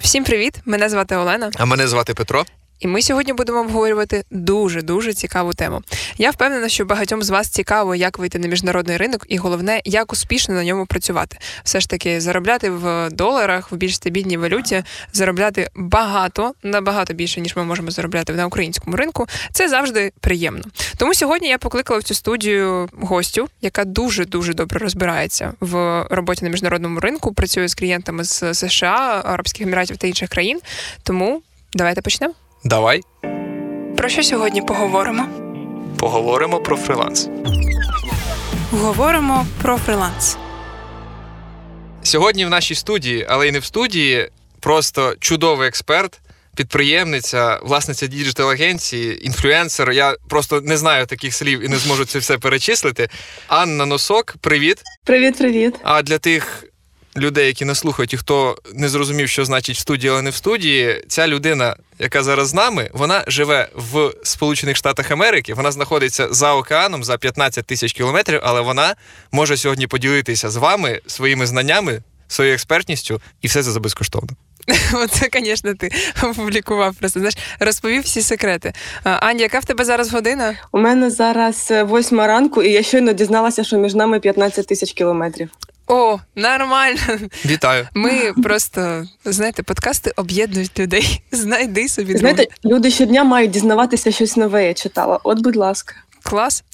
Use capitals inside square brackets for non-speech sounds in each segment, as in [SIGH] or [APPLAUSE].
Всім привіт! Мене звати Олена. А мене звати Петро. І ми сьогодні будемо обговорювати дуже дуже цікаву тему. Я впевнена, що багатьом з вас цікаво, як вийти на міжнародний ринок, і головне, як успішно на ньому працювати. Все ж таки, заробляти в доларах в більш стабільній валюті, заробляти багато, набагато більше ніж ми можемо заробляти на українському ринку. Це завжди приємно. Тому сьогодні я покликала в цю студію гостю, яка дуже дуже добре розбирається в роботі на міжнародному ринку. Працює з клієнтами з США, Арабських Еміратів та інших країн. Тому давайте почнемо. Давай Про що сьогодні поговоримо? поговоримо про фриланс. Говоримо про фриланс. Сьогодні в нашій студії, але й не в студії, просто чудовий експерт, підприємниця, власниця діджитал-агенції, інфлюенсер. Я просто не знаю таких слів і не зможу це все перечислити. Анна Носок, привіт. Привіт, привіт. А для тих людей, які нас слухають, і хто не зрозумів, що значить в студії, але не в студії, ця людина, яка зараз з нами, вона живе в Сполучених Штатах Америки. Вона знаходиться за океаном за 15 тисяч кілометрів, але вона може сьогодні поділитися з вами своїми знаннями, своєю експертністю, і все це за безкоштовно. [LAUGHS] Оце, звісно, ти опублікував просто. Знаєш, розповів всі секрети. Аня, яка в тебе зараз година? У мене зараз е, восьма ранку, і я щойно дізналася, що між нами 15 тисяч кілометрів. О, нормально. Вітаю. Ми просто знаєте, подкасти об'єднують людей. Знайди собі Знаєте, люди щодня мають дізнаватися щось нове. Я читала. От, будь ласка. клас.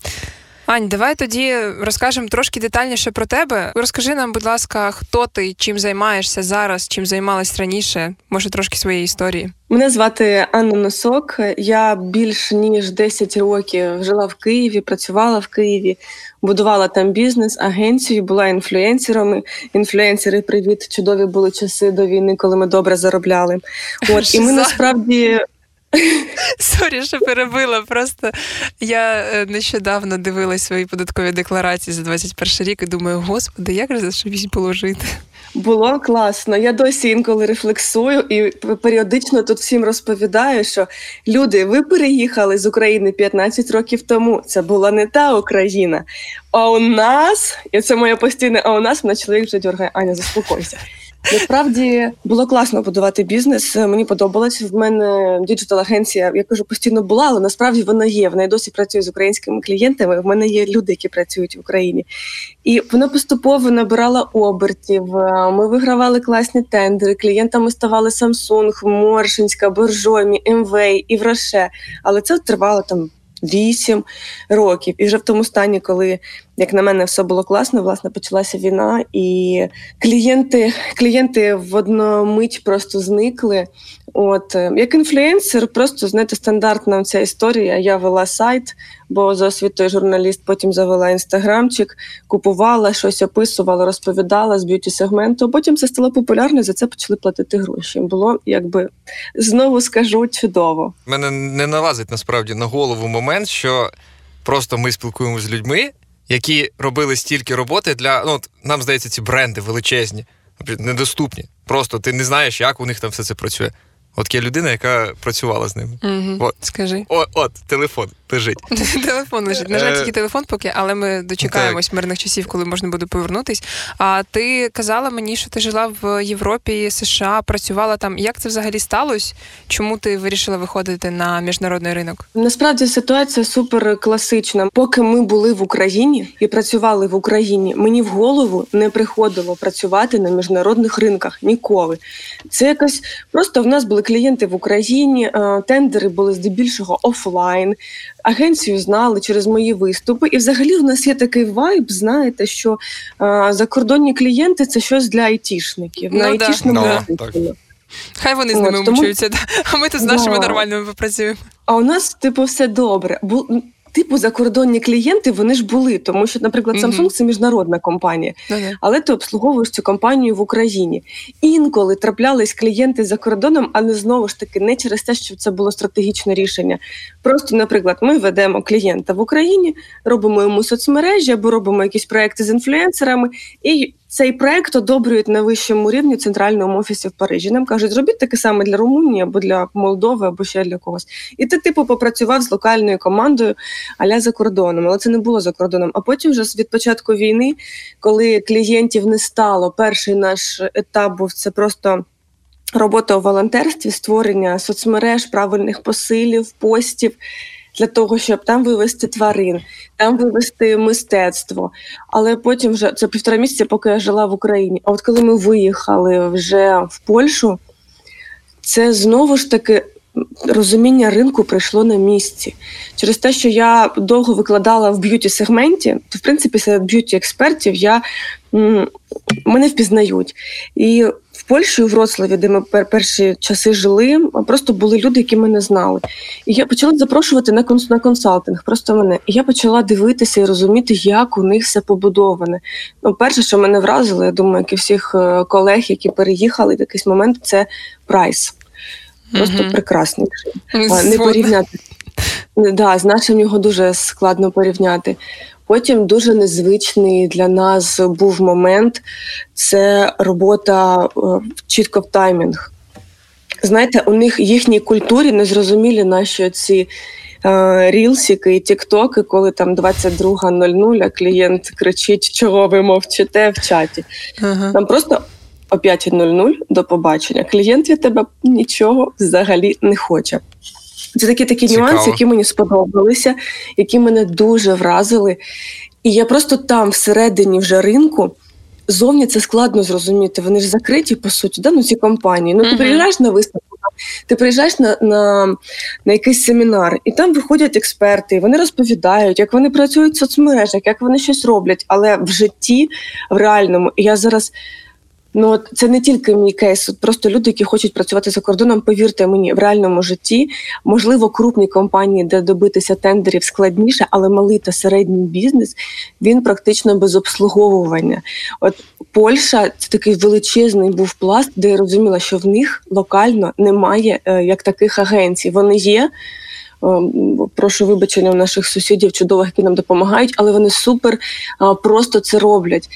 Ань, давай тоді розкажемо трошки детальніше про тебе. Розкажи нам, будь ласка, хто ти, чим займаєшся зараз, чим займалась раніше, може трошки своєї історії. Мене звати Анна Носок. Я більш ніж 10 років жила в Києві, працювала в Києві, будувала там бізнес, агенцію, була інфлюенсерами. Інфлюенсери, привіт, чудові були часи до війни, коли ми добре заробляли. [LAUGHS] От і ми насправді [LAUGHS] Sorry, що перебила. Просто я е, нещодавно дивилась свої податкові декларації за 21 рік і думаю, господи, як же за щось було жити? Було класно. Я досі інколи рефлексую і періодично тут всім розповідаю, що люди, ви переїхали з України 15 років тому. Це була не та Україна. А у нас, і це моє постійне, а у нас мене чоловік вже дергає. Аня, заспокойся. Насправді було класно будувати бізнес. Мені подобалось. В мене digital агенція, я кажу, постійно була, але насправді вона є. Вона й досі працює з українськими клієнтами. В мене є люди, які працюють в Україні. І вона поступово набирала обертів. Е, Ми вигравали класні тендери. Клієнтами ставали Samsung, Моршинська, Боржомі, BMW і Porsche. Але це тривало там. Вісім років, і вже в тому стані, коли, як на мене, все було класно, власне, почалася війна, і клієнти, клієнти в одну мить просто зникли. От е, як інфлюенсер, просто знаєте, стандартна ця історія. Я вела сайт, бо за освітою журналіст, потім завела інстаграмчик, купувала щось, описувала, розповідала з б'юті сегменту. Потім це стало популярно, за це почали платити гроші. Було якби знову скажу чудово. Мене не налазить насправді на голову момент, що просто ми спілкуємося з людьми, які робили стільки роботи для. Ну, от нам здається, ці бренди величезні, недоступні. Просто ти не знаєш, як у них там все це працює. От є людина, яка працювала з ними. Угу. От. Скажи. О, от, телефон лежить. [LAUGHS] Телефон лежить. На жаль, Е, тільки телефон поки, але ми дочекаємось мирних часів, коли можна буде повернутись. А ти казала мені, що ти жила в Європі, США, працювала там. Як це взагалі сталося? Чому ти вирішила виходити на міжнародний ринок? Насправді ситуація супер класична. Поки ми були в Україні і працювали в Україні, мені в голову не приходило працювати на міжнародних ринках ніколи. Це якось просто в нас були клієнти в Україні, тендери були здебільшого офлайн. Агенцію знали через мої виступи, і взагалі в нас є такий вайб. Знаєте, що а, закордонні клієнти це щось для айтішників. Ну на да. айтішному Ну, так. Хай вони з От, ними тому- мучуються, да. а ми тут з нашими Да. нормальними попрацюємо. А у нас, типу, все добре. Бу... Типу, закордонні клієнти вони ж були, тому що, наприклад. Samsung це міжнародна компанія, Ну-да. але ти обслуговуєш цю компанію в Україні. Інколи траплялись клієнти за кордоном, але знову ж таки не через те, що це було стратегічне рішення. Просто, наприклад, ми ведемо клієнта в Україні, робимо йому соцмережі або робимо якісь проекти з інфлюенсерами, і цей проект одобрюють на вищому рівні центральному офісі в Парижі. Нам кажуть, зробіть таке саме для Румунії або для Молдови, або ще для когось. І ти, типу, попрацював з локальною командою аля за кордоном, але це не було за кордоном. А потім, вже від початку війни, коли клієнтів не стало, перший наш етап був це просто. робота у волонтерстві, створення соцмереж, правильних посилів, постів для того, щоб там вивести тварин, там вивести мистецтво. Але потім вже це півтора місяця, поки я жила в Україні. А от коли ми виїхали вже в Польщу, це знову ж таки. Розуміння ринку прийшло на місці через те, що я довго викладала в б'юті сегменті, то в принципі серед б'юті експертів я мене впізнають. І Польщі, у Вроцлаві, де ми пер- перші часи жили, просто були люди, які мене знали. І я почала запрошувати на на консалтинг, просто мене. І я почала дивитися і розуміти, як у них все побудоване. Ну, перше, що мене вразило, я думаю, як і всіх е, колег, які переїхали в якийсь момент, це прайс. Просто Мгм. прекрасний. Не порівняти. Да, з нашим його дуже складно порівняти. Потім дуже незвичний для нас був момент це робота е, чітко в таймінг. Знаєте, у них їхній культурі незрозумілі наші ці е, рілсіки і тіктоки, коли там 22.00, а клієнт кричить, чого ви мовчите в чаті. Ага. Там просто о 5.00 до побачення. Клієнт від тебе нічого взагалі не хоче. Це такі такі Цікаво. нюанси, які мені сподобалися, які мене дуже вразили. І я просто там, всередині вже ринку, зовні це складно зрозуміти. Вони ж закриті, по суті, да? ну, ці компанії. Ну, ти Мгм. приїжджаєш на виставку, ти приїжджаєш на, на, на якийсь семінар, і там виходять експерти, і вони розповідають, як вони працюють в соцмережах, як вони щось роблять, але в житті, в реальному, і я зараз. Ну, от це не тільки мій кейс, от просто люди, які хочуть працювати за кордоном, повірте мені, в реальному житті, можливо, крупні компанії, де добитися тендерів складніше, але малий та середній бізнес він практично без обслуговування. От Польща це такий величезний був пласт, де я розуміла, що в них локально немає е, як таких агенцій. Вони є. Ем, Прошу вибачення у наших сусідів чудових, які нам допомагають, але вони супер просто це роблять.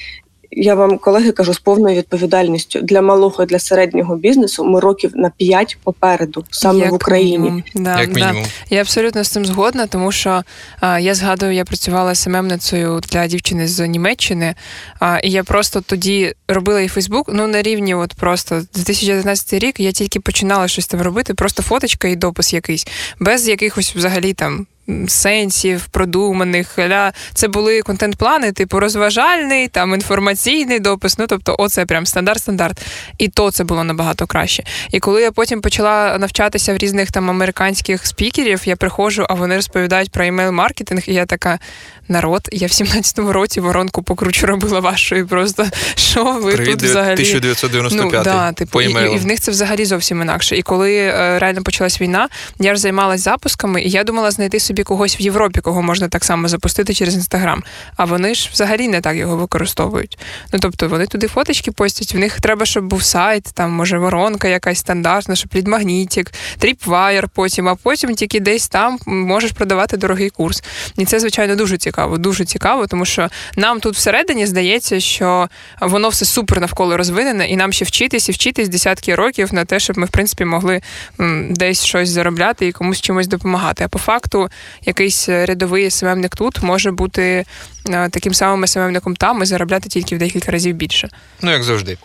Я вам, колеги, кажу з повною відповідальністю для малого і для середнього бізнесу. Ми років на 5 попереду, саме Як в Україні. мінімум. Да, Як да. мінімум. Я абсолютно з цим згодна, тому що а, я згадую, я працювала СММницею для дівчини з Німеччини, а, і я просто тоді робила і Фейсбук. Ну на рівні, от просто 2019 рік я тільки починала щось там робити, просто фоточка і допис якийсь, без якихось взагалі там. Сенсів, продуманих, ля це були контент-плани, типу розважальний, там інформаційний допис. Ну тобто, оце прям стандарт-стандарт. І то це було набагато краще. І коли я потім почала навчатися в різних там американських спікерів, я приходжу, а вони розповідають про імейл-маркетинг, і я така. Народ, я в 17-му році воронку покруче робила вашої. Просто що ви Привіт, тут взагалі 1995 Ну, да, типу, по і, і, і в них це взагалі зовсім інакше. І коли е, реально почалась війна, я ж займалась запусками, і я думала знайти собі когось в Європі, кого можна так само запустити через інстаграм. А вони ж взагалі не так його використовують. Ну тобто вони туди фоточки постять. В них треба, щоб був сайт, там може воронка якась стандартна, щоб лідмагнітік, tripwire потім, а потім тільки десь там можеш продавати дорогий курс. І це, звичайно, дуже цікаво. Дуже цікаво, тому що нам тут всередині здається, що воно все супер навколо розвинене, і нам ще вчитись і вчитись десятки років на те, щоб ми, в принципі, могли десь щось заробляти і комусь чимось допомагати. А по факту, якийсь рядовий СММник тут може бути е, таким самим СММником там і заробляти тільки в декілька разів більше. Ну, як завжди.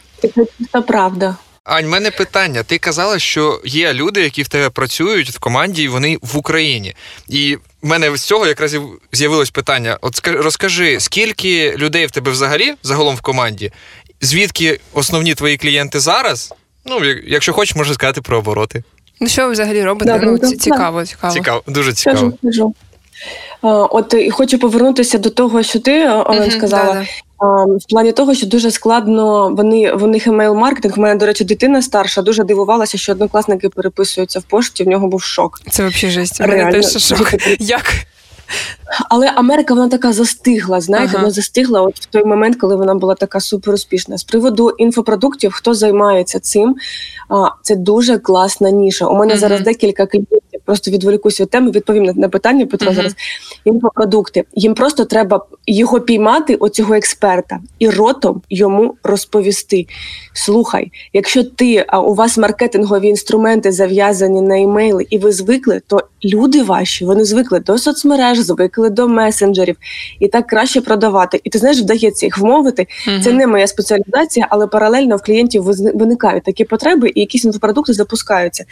Це правда. Ань, в мене питання. Ти казала, що є люди, які в тебе працюють в команді, і вони в Україні. І в мене з цього якраз і з'явилось питання: от розкажи, скільки людей в тебе взагалі загалом в команді? Звідки основні твої клієнти зараз? Ну, якщо хочеш, можна сказати про обороти. Ну що ви взагалі робите? Да, ну, це цікаво, цікаво. Цікаво, дуже цікаво. Кажу, кажу. От і хочу повернутися до того, що ти Олен Мгм, сказала. В плані того, що дуже складно вони в них емейл-маркетинг. У мене, до речі, дитина старша дуже дивувалася, що однокласники переписуються в пошті. В нього був шок. Це взагалі жесть. У мене теж шок. Як? Але Америка вона така застигла. Знаєте, Ага. вона застигла от в той момент, коли вона була така супер успішна. З приводу інфопродуктів, хто займається цим, а, це дуже класна ніша. У мене ага. зараз декілька клієнтів, просто відволікусь від теми, відповім на, на питання Петро. Мгм. Зараз інфопродукти. Їм просто треба його піймати, оцього експерта, і ротом йому розповісти. Слухай, якщо ти а у вас маркетингові інструменти зав'язані на імейли, і ви звикли, то люди ваші вони звикли до соцмереж, звикли до месенджерів, і так краще продавати. І ти знаєш, вдається їх вмовити. Мгм. Це не моя спеціалізація, але паралельно в клієнтів виникають такі потреби, і якісь інфопродукти запускаються.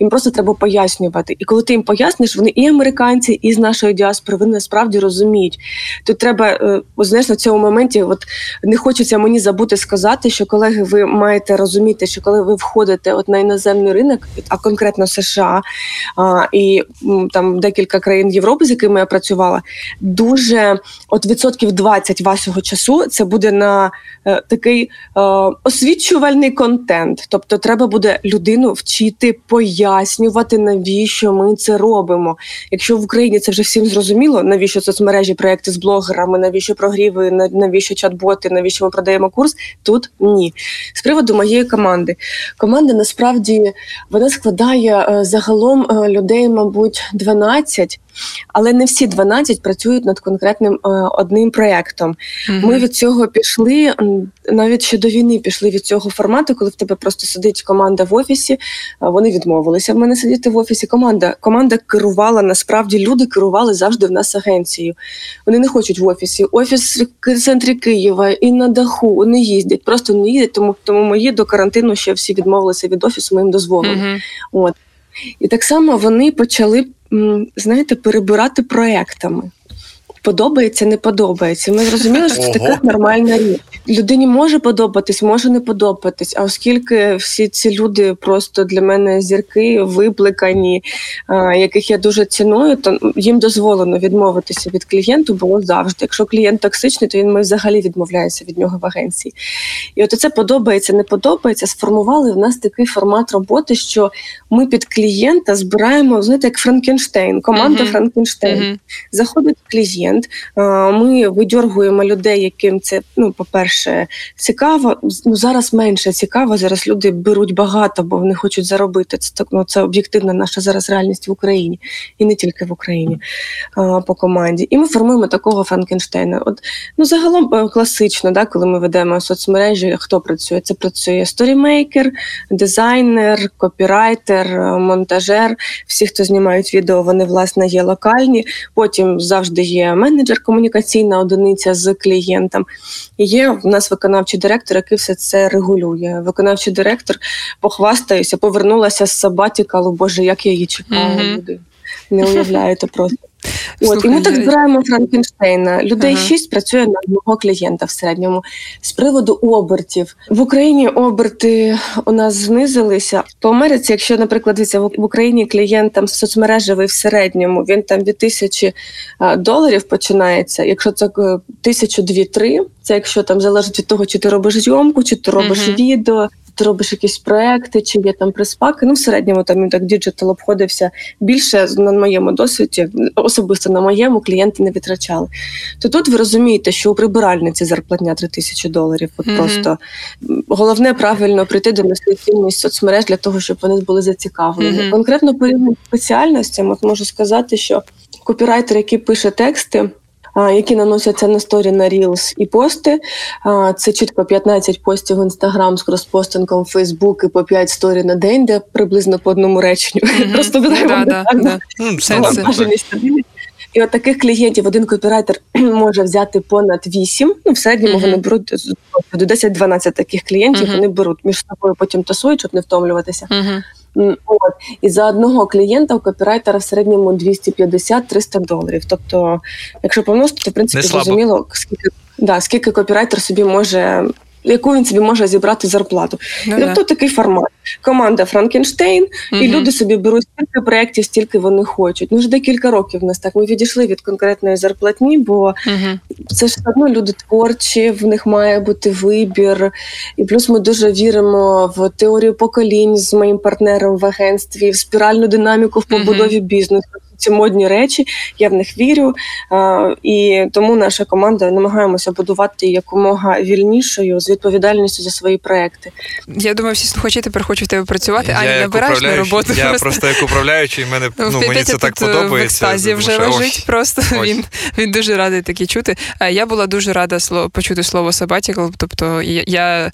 Їм просто треба пояснювати. І коли ти їм поясниш, вони і американці, і з нашої діаспори, вони насправді розуміють. Тут треба, е, от знаєш, на цьому моменті, от не хочеться мені забути сказати, що колеги, ви маєте розуміти, що коли ви входите от на іноземний ринок, а конкретно США а, і там декілька країн Європи, з якими я працювала, дуже от відсотків 20 вашого часу це буде на е, такий е, освічувальний контент. Тобто, треба буде людину вчити пояснювати, навіщо ми це робимо. Якщо в Україні це вже всім зрозуміло, навіщо соцмережі, проекти з блогерами, навіщо прогріви, навіщо чат-боти, навіщо ми продаємо курс, тут ні. З приводу моєї команди. Команда насправді вона складає е, загалом е, людей, мабуть, 12, але не всі 12 працюють над конкретним е, одним проєктом. Мгм. Ми від цього пішли навіть ще до війни пішли від цього формату, коли в тебе просто сидить команда в офісі. Вони відмовилися в мене сидіти в офісі. Команда команда керувала насправді люди керували завжди в нас агенцією. Вони не хочуть в офісі. Офіс в центрі Києва і на даху. Вони їздять, просто не їздять. Тому тому мої до карантину ще всі відмовилися від офісу. Ми їм дозволили. Мгм. От. І так само вони почали, знаєте, перебирати проектами. Подобається, не подобається. Ми зрозуміли, що це така нормальна річ. Людині може подобатись, може не подобатись. А оскільки всі ці люди просто для мене зірки випликані, яких я дуже ціную, то їм дозволено відмовитися від клієнту було завжди. Якщо клієнт токсичний, то він ми взагалі відмовляється від нього в агенції. І от це подобається, не подобається. Сформували в нас такий формат роботи, що ми під клієнта збираємо, знаєте, як Франкенштейн, команда Мгм. Франкенштейн. Мгм. Заходить клієнт, е, ми видьоргуємо людей, яким це, ну, по-перше, цікаво. Ну, зараз менше цікаво. Зараз люди беруть багато, бо вони хочуть заробити. Це так, ну, це об'єктивна наша зараз реальність в Україні, і не тільки в Україні по команді. І ми формуємо такого Франкенштейна. От ну загалом е, класично, да, коли ми ведемо соцмережі, хто працює? Це працює сторімейкер, дизайнер, копірайтер, е, монтажер. Всі, хто знімають відео, вони власне є локальні. Потім завжди є менеджер, комунікаційна одиниця з клієнтом. І є в нас виконавчий директор, який все це регулює. Виконавчий директор похвастаюся, повернулася з сабатікалу. Боже, як я її чекала, люди. Не уявляєте просто. От, і ми так збираємо Франкенштейна. Людей Ага. шість працює на одного клієнта в середньому. З приводу обертів в Україні оберти у нас знизилися. По Америці, якщо, наприклад, дивіться, в Україні клієнт там соцмережевий в середньому він там від тисячі доларів починається. Якщо це е, тисячу дві-три, це якщо там залежить від того, чи ти робиш зйомку, чи ти робиш Мгм. відео. Ти робиш якісь проекти, чи є там прес-паки. Ну, в середньому там він так digital обходився більше на моєму досвіді, особисто на моєму клієнти не витрачали. То тут ви розумієте, що у прибиральниці зарплатня 3 тисячі доларів. От Мгм. просто головне правильно прийти до цінність соцмереж для того, щоб вони були зацікавлені. Мгм. Конкретно по різним спеціальностям, от можу сказати, що копірайтер, який пише тексти. Які наносяться на сторі на Reels і пости. Це чітко 15 постів в Інстаграм з кроспостингом в Фейсбук і по 5 сторі на день, де приблизно по одному реченню. Мгм. [LAUGHS] Просто Ну, видаємо да, да, да. Ну, стабільність. І от таких клієнтів один копірайтер [CLEARS THROAT] може взяти понад 8. Ну, в середньому Мгм. вони беруть до 10-12 таких клієнтів. Мгм. Вони беруть між собою, потім тасують, щоб не втомлюватися. Мгм. От і за одного клієнта у копірайтера в середньому 250-300 доларів. Тобто, якщо помножити, то в принципі зрозуміло, скільки да, скільки копірайтер собі може. Яку він собі може зібрати зарплату? Ну, і да. тобто такий формат. Команда Франкенштейн, і люди собі беруть стільки проєктів, стільки вони хочуть. Ну вже декілька років в нас так. Ми відійшли від конкретної зарплатні, бо Мгм. це ж одно люди творчі, в них має бути вибір. І плюс ми дуже віримо в теорію поколінь з моїм партнером в агентстві, в спіральну динаміку в побудові бізнесу. Ці модні речі, я в них вірю. А, і тому наша команда намагаємося будувати якомога вільнішою з відповідальністю за свої проекти. Я думаю, всі слухачі тепер хочуть хочу в тебе працювати, а не набираєш на роботу. Я просто як управляючий, мене Ну, ну, мені це так е, подобається. В екстазі вже що, лежить Ось, просто. ось. Він, він дуже радий такі чути. Е, Я була дуже рада почути слово sabbatical, тобто я.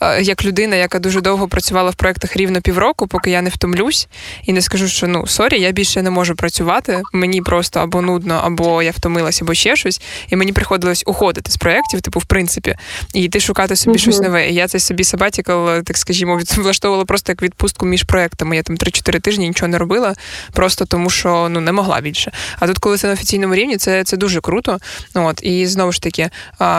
Е, як людина, яка дуже довго працювала в проєктах рівно півроку, поки я не втомлюсь і не скажу, що ну sorry, я більше не можу працювати. Мені просто або нудно, або я втомилась, або ще щось. І мені приходилось уходити з проєктів, типу, в принципі, і йти шукати собі Мгм. щось нове. І я цей собі sabbatical, так скажімо, [LAUGHS] влаштовувала просто як відпустку між проектами. Я там 3-4 тижні нічого не робила, просто тому що ну не могла більше. А тут, коли це на офіційному рівні, це, це дуже круто. От і знову ж таки,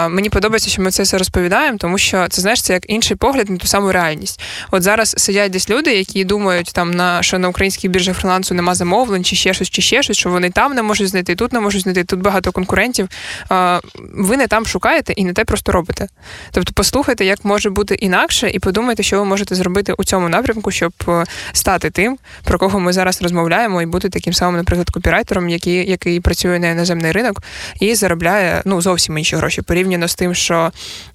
мені подобається, що ми це все розповідаємо, тому що це знаєш, це як інший погляд на ту саму реальність. От зараз сидять десь люди, які думають там на що на українській біржі фрилансу нема замовлень, чи ще щось, чи ще щось, що вони там не можуть знайти, тут не можуть знайти, тут багато конкурентів. А, ви не там шукаєте і не те просто робите. Тобто, послухайте, як може бути інакше, і подумайте, що ви можете зробити у цьому напрямку, щоб е, стати тим, про кого ми зараз розмовляємо, і бути таким самим, наприклад, копірайтером, який, який працює на іноземний ринок і заробляє ну зовсім інші гроші порівняно з тим, що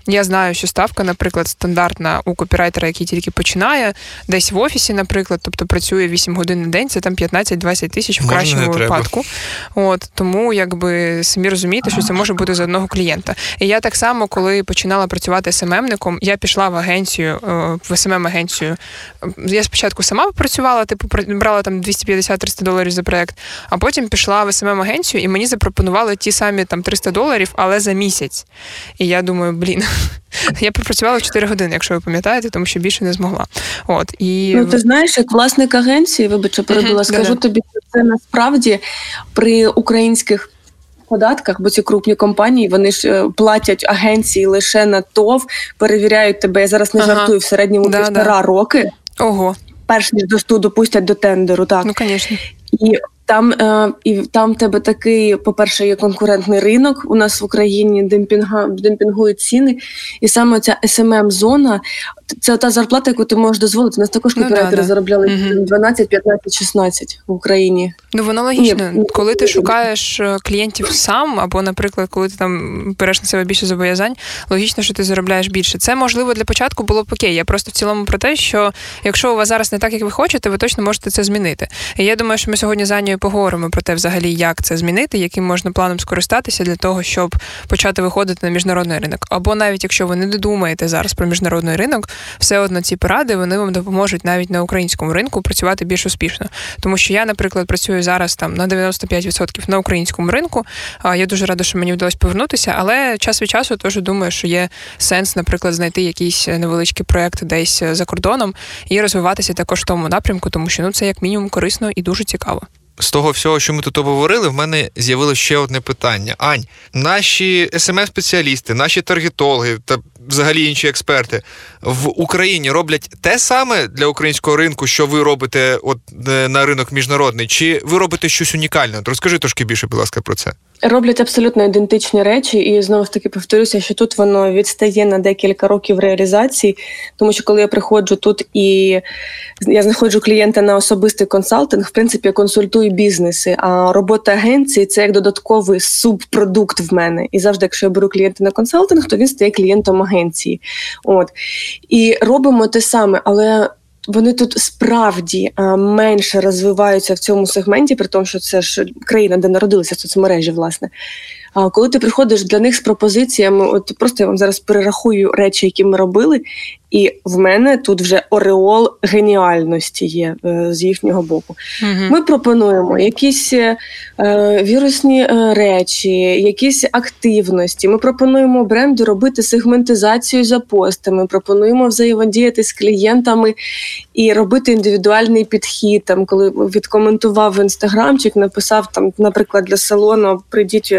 я знаю, що ставка, наприклад, стандартна у копірайтера, який тільки починає, десь в офісі, наприклад, тобто працює 8 годин на день, це там 15-20 тисяч в кращому випадку. От тому, якби самі розумієте, що це може бути за одного клієнта. І я так само, коли починала працювати СММником, я пішла в агенцію, е, в СММ агенцію. Я спочатку сама працювала, типу брала там 250-300 доларів за проект, а потім пішла в СММ агенцію, і мені запропонували ті самі там 300 доларів, але за місяць. І я думаю, блін. [LAUGHS] Я пропрацювала 4 години, якщо ви пам'ятаєте, тому що більше не змогла. От і Ну, ти знаєш, як власник агенції, вибач, що перебила, Мгм, скажу тобі, що це насправді при українських податках, бо ці крупні компанії вони ж е, платять агенції лише на ТОВ, перевіряють тебе. Я зараз не Ага. жартую в середньому півтора роки, ого, перш ніж до суду пустять до тендеру. Так ну звісно. і там, е, і там в тебе такий, по-перше, є конкурентний ринок. У нас в Україні демпінга демпінгують ціни, і саме ця smm зона це та зарплата, яку ти можеш дозволити. У нас також Ну, да, заробляли Мгм. 12, 15, 16 в Україні. Ну воно логічно. Ні, коли ти шукаєш е, клієнтів сам, або, наприклад, коли ти там береш на себе більше зобов'язань, логічно, що ти заробляєш більше. Це можливо для початку було б окей. Я просто в цілому про те, що якщо у вас зараз не так, як ви хочете, ви точно можете це змінити. І я думаю, що ми сьогодні з Анією поговоримо про те, взагалі, як це змінити, яким можна планом скористатися для того, щоб почати виходити на міжнародний ринок. Або навіть якщо ви не додумаєте зараз про міжнародний ринок, все одно ці поради вони вам допоможуть навіть на українському ринку працювати більш успішно. Тому що я, наприклад, працюю зараз там на 95% на українському ринку. Я дуже рада, що мені вдалося повернутися, але час від часу теж думаю, що є сенс, наприклад, знайти якийсь невеличкий проект десь за кордоном і розвиватися також в тому напрямку, тому що ну це як мінімум корисно і дуже цікаво. З того всього, що ми тут обговорили, в мене з'явилося ще одне питання. Ань, наші смс-спеціалісти, наші таргетологи та взагалі інші експерти в Україні роблять те саме для українського ринку, що ви робите от е, на ринок міжнародний, чи ви робите щось унікальне? От Розкажи трошки більше, будь ласка, про це. Роблять абсолютно ідентичні речі, і знову ж таки повторюся, що тут воно відстає на декілька років реалізації, тому що коли я приходжу тут і я знаходжу клієнта на особистий консалтинг, в принципі, я консультую бізнеси. А робота агенції це як додатковий субпродукт в мене. І завжди, якщо я беру клієнта на консалтинг, то він стає клієнтом агенції. От і робимо те саме, але. Вони тут справді а, менше розвиваються в цьому сегменті, при тому, що це ж країна, де народилися соцмережі, власне. А коли ти приходиш для них з пропозиціями, от просто я вам зараз перерахую речі, які ми робили, і в мене тут вже ореол геніальності є е, з їхнього боку. Ми пропонуємо якісь е, вірусні е, речі, якісь активності. Ми пропонуємо бренду робити сегментизацію за постами. Пропонуємо взаємодіяти з клієнтами і робити індивідуальний підхід. Там, коли відкоментував в інстаграмчик, написав там, наприклад, для салону, прийдіть,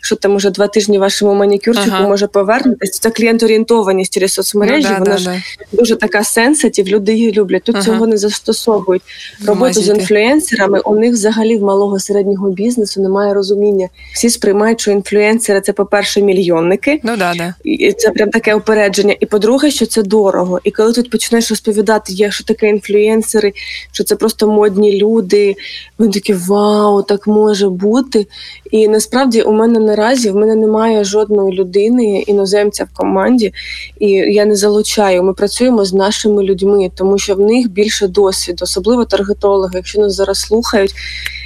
що там уже два тижні вашому манікюрчику Ага. може повернутися. Це клієнт-орієнтованість через соцмережі. Ну, да, вона да, ж да. дуже така сенситів, люди її люблять. Тут Ага. цього не застосовують. Роботу з інфлюенсерами у них взагалі в малого середнього бізнесу немає розуміння. Всі сприймають, що інфлюенсери це, по-перше, мільйонники. Ну да, да. І це прям таке упередження. І по-друге, що це дорого. І коли тут починаєш розповідати, є що таке інфлюенсери, що це просто модні люди. Вони такі вау, так може бути. І насправді у мене наразі в мене немає жодної людини, іноземця в команді, і я не залучаю. Ми працюємо з нашими людьми, тому що в них більше досвіду, особливо таргетологи. Якщо нас зараз слухають,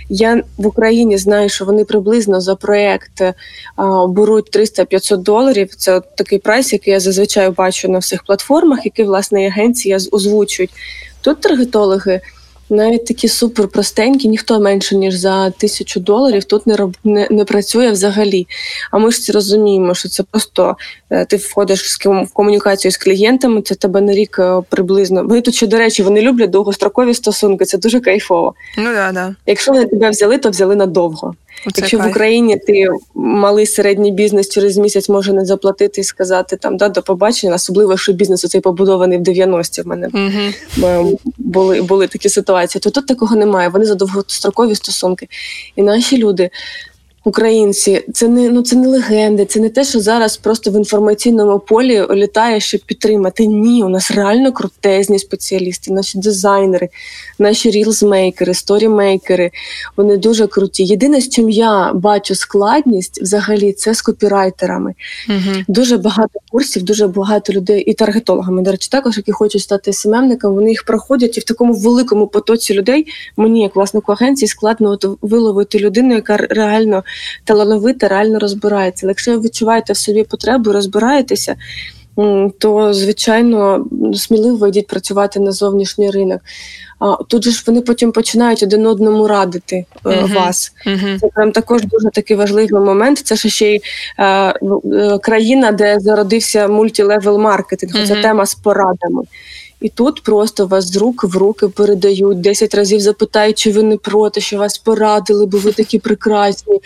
я в Україні знаю, що вони приблизно за проект а, беруть 300-500 доларів. Це такий прайс, який я зазвичай бачу на всіх платформах, який власне агенції озвучують. Тут таргетологи навіть такі супер простенькі, ніхто менше ніж за тисячу доларів тут не роб не, не працює взагалі. А ми ж це розуміємо, що це просто е, ти входиш в комунікацію з клієнтами. Це тебе на рік е, приблизно. Вони тут ще до речі, вони люблять довгострокові стосунки. Це дуже кайфово. Ну да, да. Якщо вони тебе взяли, то взяли надовго. Оце Якщо в. Україні ти малий середній бізнес через місяць може не заплатити і сказати там да до побачення, особливо що бізнес оцей побудований в 90-ті в мене. Е, були, були такі ситуації, то тут такого немає. Вони за довгострокові стосунки. І наші люди, українці, це не ну це не легенди, це не те, що зараз просто в інформаційному полі літає, щоб підтримати. Ні, у нас реально крутезні спеціалісти, наші дизайнери, наші рілзмейкери, сторімейкери. Вони дуже круті. Єдине, з чим я бачу складність взагалі, це з копірайтерами. Мгм. Дуже багато курсів, дуже багато людей і таргетологами, до речі, також, які хочуть стати СММником, вони їх проходять, і в такому великому потоці людей мені, як власнику агенції, складно от виловити людину, яка реально талановита, реально розбирається. Але якщо ви відчуваєте в собі потребу, розбираєтеся. То звичайно сміливо йдіть працювати на зовнішній ринок. А тут же ж вони потім починають один одному радити Мгм. вас. Мгм. Це прям також дуже такий важливий момент. Це ж ще й е, е, країна, де зародився мультілевел маркетинг. Це тема з порадами. І тут просто вас з рук в руки передають, 10 разів запитають, чи ви не проти, що вас порадили, бо ви такі прекрасні.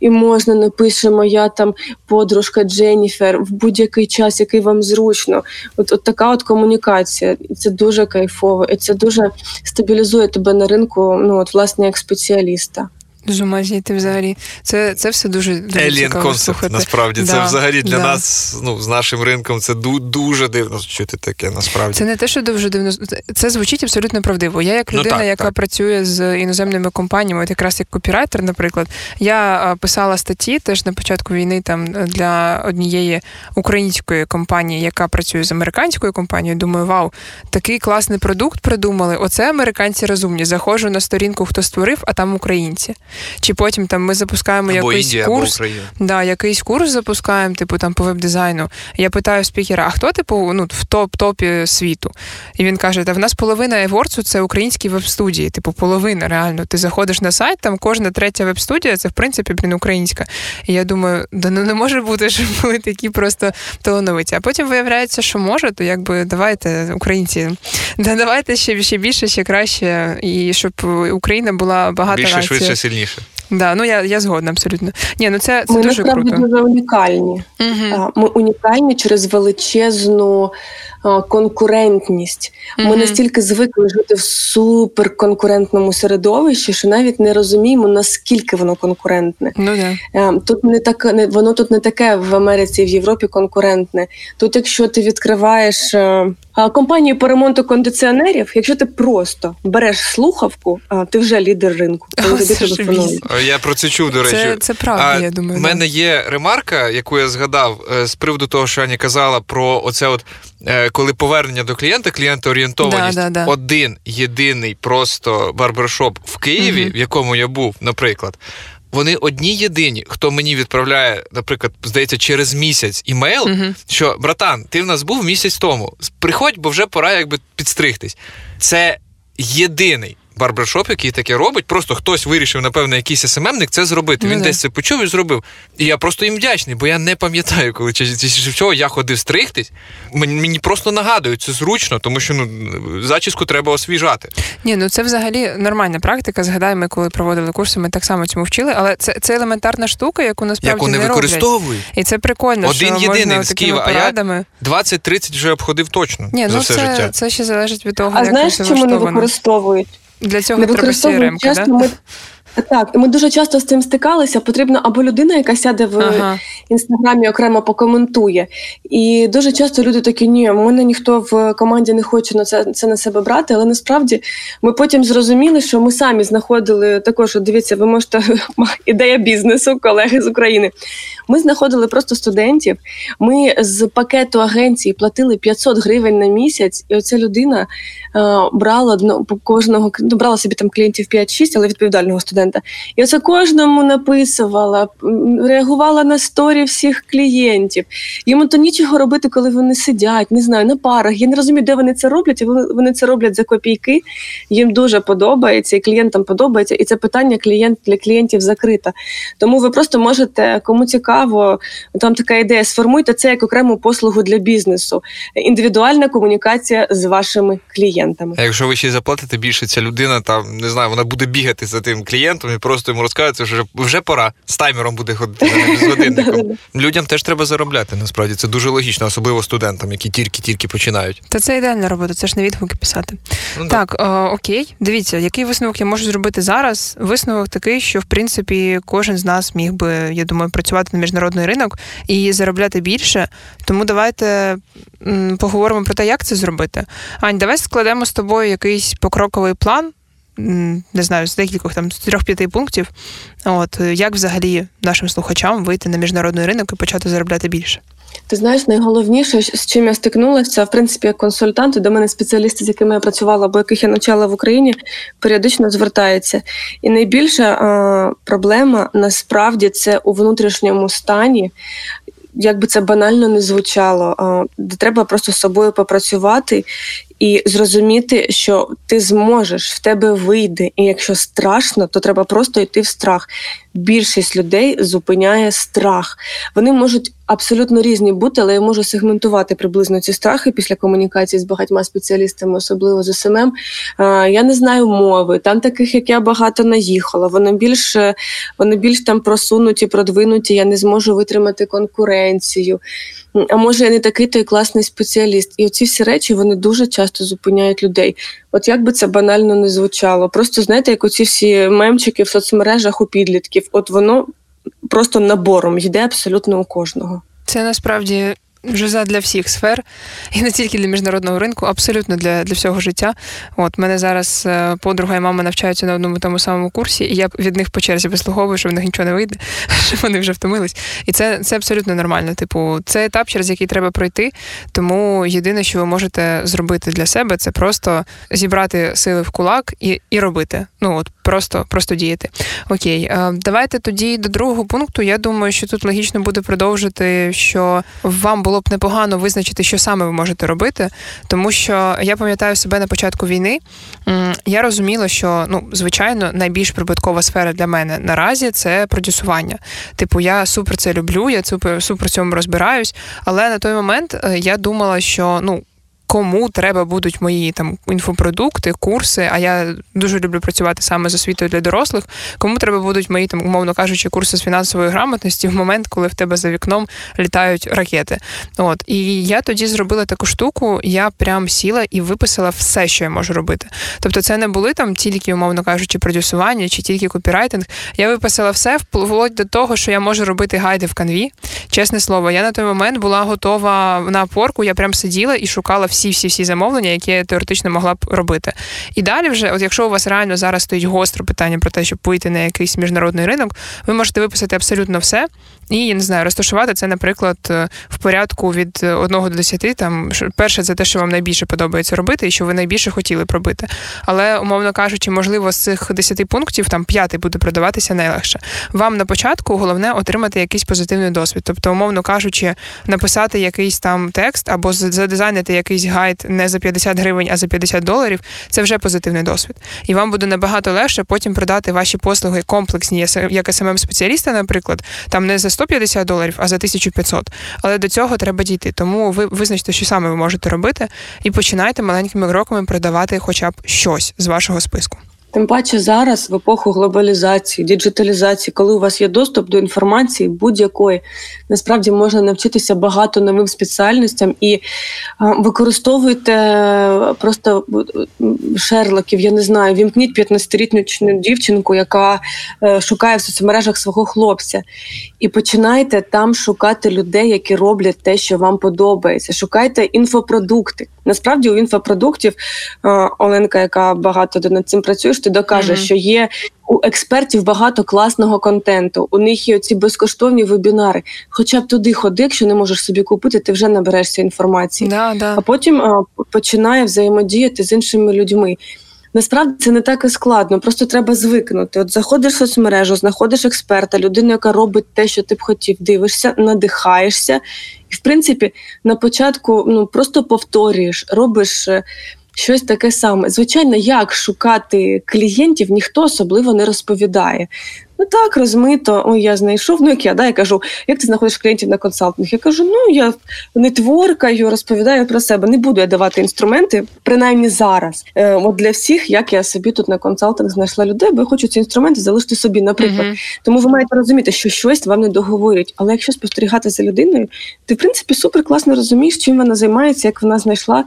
І можна напише моя там подружка Дженніфер в будь-який час, який вам зручно. От, от така от комунікація. І це дуже кайфово, і це дуже стабілізує тебе на ринку. Ну от власне як спеціаліста. З ума зійти взагалі. Це, це все дуже, дуже Alien цікаво концепт, насправді. Це взагалі для да. нас, ну, з нашим ринком, це ду- дуже дивно чути таке, насправді. Це не те, що дуже дивно. Це звучить абсолютно правдиво. Я як Ну, людина, так, яка так. працює з іноземними компаніями, от якраз як копірайтер, наприклад, я писала статті теж на початку війни там для однієї української компанії, яка працює з американською компанією. Думаю, вау, такий класний продукт придумали. Оце американці розумні. Заходжу на сторінку, хто створив, а там українці. Чи потім там ми запускаємо або якийсь Індія, курс. Україна. Да, якийсь курс запускаємо, типу там по веб-дизайну. Я питаю спікера, а хто типу ну в топ-топі світу? І він каже: Та в нас половина еворцу це українські веб-студії, типу половина реально. Ти заходиш на сайт, там кожна третя веб-студія, це в принципі блін українська. І я думаю, да ну не може бути, щоб були такі просто талановиті. А потім виявляється, що може, то якби давайте, українці, да давайте ще, ще більше, ще краще, і щоб Україна була багата Більше, швидше, сильніше. Да, ну я, я згодна абсолютно. Ні, ну це, це Ми дуже насправді круто. дуже унікальні. Угу. Ми унікальні через величезну конкурентність. Ми Мгм. настільки звикли жити в суперконкурентному середовищі, що навіть не розуміємо, наскільки воно конкурентне. Ну да. Е, Тут не так, не воно тут не таке в Америці і в Європі конкурентне. Тут, якщо ти відкриваєш е, а, компанію по ремонту кондиціонерів, якщо ти просто береш слухавку, а, ти вже лідер ринку. Коли тобі телефонують. Е, Я про це чув, до речі. Це, це правда, А я думаю. У мене є ремарка, яку я згадав з приводу того, що Аня казала про оце, от коли повернення до клієнта, клієнтоорієнтованість, Да, да, да. один єдиний просто барбершоп в Києві, Мгм. в якому я був, наприклад. Вони одні єдині, хто мені відправляє, наприклад, здається, через місяць імейл, Мгм. що братан, ти в нас був місяць тому. Приходь, бо вже пора якби підстригтись. Це єдиний барбершоп, який таке робить. Просто хтось вирішив, напевно, якийсь СММник це зробити. Ну Він да. десь це почув і зробив. І я просто їм вдячний, бо я не пам'ятаю, коли чи, чи, чи чого я ходив стригтись. Мені, мені просто нагадують, це зручно, тому що ну зачіску треба освіжати. Ні, ну це взагалі нормальна практика. Згадай, ми коли проводили курси, ми так само цьому вчили, але це, це елементарна штука, яку насправді Як вони не використовують. І це прикольно, Один що єдиний можна з такими Києва, а я 20-30 вже обходив точно Ні, за ну все це, життя. це ще залежить від того, А як знаєш, чому не використовують? Для цього Не треба CRM, часто. да? Ми Так, і ми дуже часто з цим стикалися. Потрібна або людина, яка сяде в Ага. інстаграмі, окремо покоментує. І дуже часто люди такі, ні, в мене ніхто в команді не хоче на це, це на себе брати. Але насправді ми потім зрозуміли, що ми самі знаходили також. Дивіться, ви можете [LAUGHS] ідея бізнесу, колеги з України. Ми знаходили просто студентів. Ми з пакету агенції платили 500 гривень на місяць, і оця людина брала одно, по кожного ну, брала собі там клієнтів 5-6, але відповідального студента. І оце кожному написувала, реагувала на сторі всіх клієнтів. Йому то нічого робити, коли вони сидять, не знаю, на парах. Я не розумію, де вони це роблять. і Вони це роблять за копійки. Їм дуже подобається, і клієнтам подобається. І це питання клієнт для клієнтів закрите. Тому ви просто можете, кому цікаво, там така ідея, сформуйте це як окрему послугу для бізнесу. Індивідуальна комунікація з вашими клієнтами. А якщо ви ще й заплатите більше, ця людина там не знаю, вона буде бігати за тим клієнтом і просто йому розказується, що вже, вже пора з таймером буде ходити з [LAUGHS] годинником. Людям теж треба заробляти. Насправді це дуже логічно, особливо студентам, які тільки-тільки починають. Та це ідеальна робота, це ж не відгуки писати. Ну. Так, е, окей, дивіться, який висновок я можу зробити зараз? Висновок такий, що в принципі кожен з нас міг би, я думаю, працювати на міжнародний ринок і заробляти більше. Тому давайте м, поговоримо про те, як це зробити. Ань, давай складемо з тобою якийсь покроковий план. Не знаю, з декількох там з трьох-п'яти пунктів. От е, як взагалі нашим слухачам вийти на міжнародний ринок і почати заробляти більше? Ти знаєш, найголовніше, з чим я стикнулася, в принципі, як консультант, до мене спеціалісти, з якими я працювала, або яких я навчала в Україні, періодично звертаються. І найбільша а, проблема насправді це у внутрішньому стані. Як би це банально не звучало, де треба просто з собою попрацювати і зрозуміти, що ти зможеш, в тебе вийде, і якщо страшно, то треба просто йти в страх. Більшість людей зупиняє страх. Вони можуть абсолютно різні бути, але я можу сегментувати приблизно ці страхи після комунікації з багатьма спеціалістами, особливо з СММ. Я не знаю мови. Там таких, як я, багато наїхала. Вони більш вони більш там просунуті, продвинуті. Я не зможу витримати конкуренцію. А може, я не такий той класний спеціаліст. І оці всі речі вони дуже часто зупиняють людей. От як би це банально не звучало. Просто знаєте, як оці всі мемчики в соцмережах у підлітків, от воно просто набором йде абсолютно у кожного. Це насправді жиза для всіх сфер, і не тільки для міжнародного ринку, абсолютно для, для всього життя. От мене зараз е, подруга і мама навчаються на одному тому самому курсі, і я від них по черзі вислуговую, що в них нічого не вийде, [LAUGHS] що вони вже втомились. І це, це абсолютно нормально. Типу, це етап, через який треба пройти. Тому єдине, що ви можете зробити для себе, це просто зібрати сили в кулак і, і робити. Ну от просто, просто діяти. Окей, е, давайте тоді до другого пункту. Я думаю, що тут логічно буде продовжити, що вам було б непогано визначити, що саме ви можете робити, тому що я пам'ятаю себе на початку війни. Я розуміла, що ну, звичайно, найбільш прибуткова сфера для мене наразі це продюсування. Типу, я супер це люблю, я супер супер цьому розбираюсь. Але на той момент е, я думала, що ну. Кому треба будуть мої там інфопродукти, курси, а я дуже люблю працювати саме з освітою для дорослих. Кому треба будуть мої там, умовно кажучи, курси з фінансової грамотності в момент, коли в тебе за вікном літають ракети. От і я тоді зробила таку штуку. Я прям сіла і виписала все, що я можу робити. Тобто, це не були там тільки, умовно кажучи, продюсування чи тільки копірайтинг. Я виписала все вплоть до того, що я можу робити гайди в канві. Чесне слово, я на той момент була готова на опорку. Я прям сиділа і шукала всі, всі, всі замовлення, які я теоретично могла б робити. І далі, вже, от якщо у вас реально зараз стоїть гостро питання про те, щоб вийти на якийсь міжнародний ринок, ви можете виписати абсолютно все і я не знаю, розташувати це, наприклад, е, в порядку від 1 до 10, Там перше, це те, що вам найбільше подобається робити, і що ви найбільше хотіли б робити. Але, умовно кажучи, можливо, з цих 10 пунктів там п'ятий буде продаватися найлегше. Вам на початку головне отримати якийсь позитивний досвід. Тобто, умовно кажучи, написати якийсь там текст або задизайнити якийсь гайд не за 50 гривень, а за 50 доларів. Це вже позитивний досвід. І вам буде набагато легше потім продати ваші послуги комплексні, як smm спеціаліста, наприклад, там не за 150 доларів, а за 1500. Але до цього треба дійти. Тому ви визначте, що саме ви можете робити, і починайте маленькими кроками продавати хоча б щось з вашого списку. Тим паче зараз в епоху глобалізації, діджиталізації, коли у вас є доступ до інформації будь-якої, насправді можна навчитися багато новим спеціальностям і використовуйте просто шерлоків, я не знаю, вімкніть 15-літню дівчинку, яка е, шукає в соцмережах свого хлопця, і починайте там шукати людей, які роблять те, що вам подобається. Шукайте інфопродукти. Насправді у інфопродуктів е, Оленка, яка багато над цим працює, ти докаже, mm-hmm. що є у експертів багато класного контенту. У них є ці безкоштовні вебінари. Хоча б туди ходи, якщо не можеш собі купити, ти вже наберешся інформації. Да, да. А потім а, починає взаємодіяти з іншими людьми. Насправді це не так і складно, просто треба звикнути. От заходиш в соцмережу, знаходиш експерта, людину, яка робить те, що ти б хотів, дивишся, надихаєшся, і в принципі на початку ну просто повторюєш, робиш е, щось таке саме. Звичайно, як шукати клієнтів, ніхто особливо не розповідає. Ну так, розмито, ой, я знайшов. Ну як я да, я кажу, як ти знаходиш клієнтів на консалтинг? Я кажу, ну я нетворкаю, розповідаю про себе. Не буду я давати інструменти, принаймні зараз. Е, От для всіх, як я собі тут на консалтинг знайшла людей, бо я хочу ці інструменти залишити собі, наприклад. Uh-huh. Тому ви маєте розуміти, що щось вам не договорюють. Але якщо спостерігати за людиною, ти в принципі супер класно розумієш, чим вона займається, як вона знайшла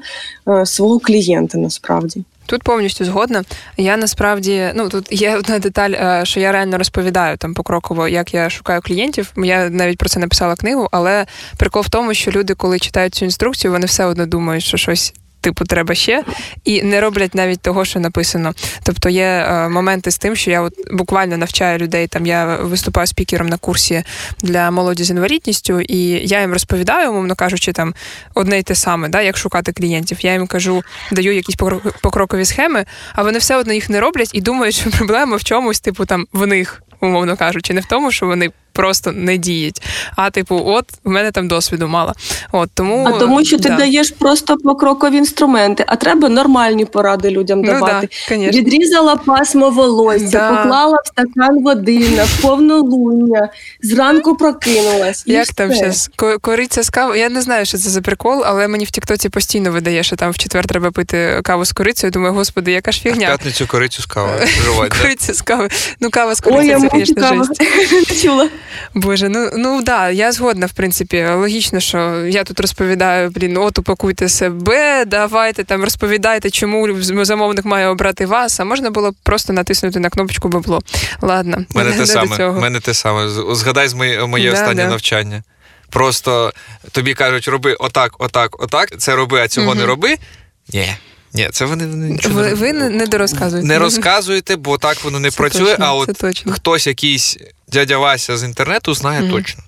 е, свого клієнта насправді. Тут повністю згодна. Я насправді ну тут є одна деталь, е, що я реально розповідаю там покроково, як я шукаю клієнтів. Я навіть про це написала книгу, але прикол в тому, що люди, коли читають цю інструкцію, вони все одно думають, що щось типу, треба ще, і не роблять навіть того, що написано. Тобто є е, моменти з тим, що я от буквально навчаю людей. Там я виступаю спікером на курсі для молоді з інвалідністю, і я їм розповідаю, умовно кажучи, там одне й те саме, да, як шукати клієнтів. Я їм кажу, даю якісь покрокові схеми, а вони все одно їх не роблять і думають, що [LAUGHS] проблема в чомусь, типу, там в них, умовно кажучи, не в тому, що вони просто не діють. А типу, от в мене там досвіду мало. От тому а тому, що ти да. даєш просто покрокові інструменти, а треба нормальні поради людям ну, давати. Да, Відрізала пасмо волосся, да. поклала в стакан води на повнолуння, зранку прокинулась. Як там зараз? Кориця з кавою? Я не знаю, що це за прикол, але мені в Тіктоці постійно видає, що там в четвер треба пити каву з корицею. Думаю, господи, яка ж фігня. А в п'ятницю корицю з кавою. [LAUGHS] Корицю з кавою. Ну, кава з корицею, це, звісно, жесть. [LAUGHS] чула. Боже, ну ну да, я згодна, в принципі. Логічно, що я тут розповідаю, блін, от упакуйте себе, давайте там розповідайте, чому замовник має обрати вас. А можна було просто натиснути на кнопочку бабло. Ладно, [LAUGHS] мене те саме. Мене те саме. Згадай з моє, моє да, останнє да. навчання. Просто тобі кажуть, роби отак, отак, отак. Це роби, а цього угу. не роби. Ні. Ні, це вони нічого ви, не ви не дорозказуєте. Не розказуєте, бо так воно не це працює. Точно, а от точно. хтось якийсь дядя Вася з інтернету знає mm точно.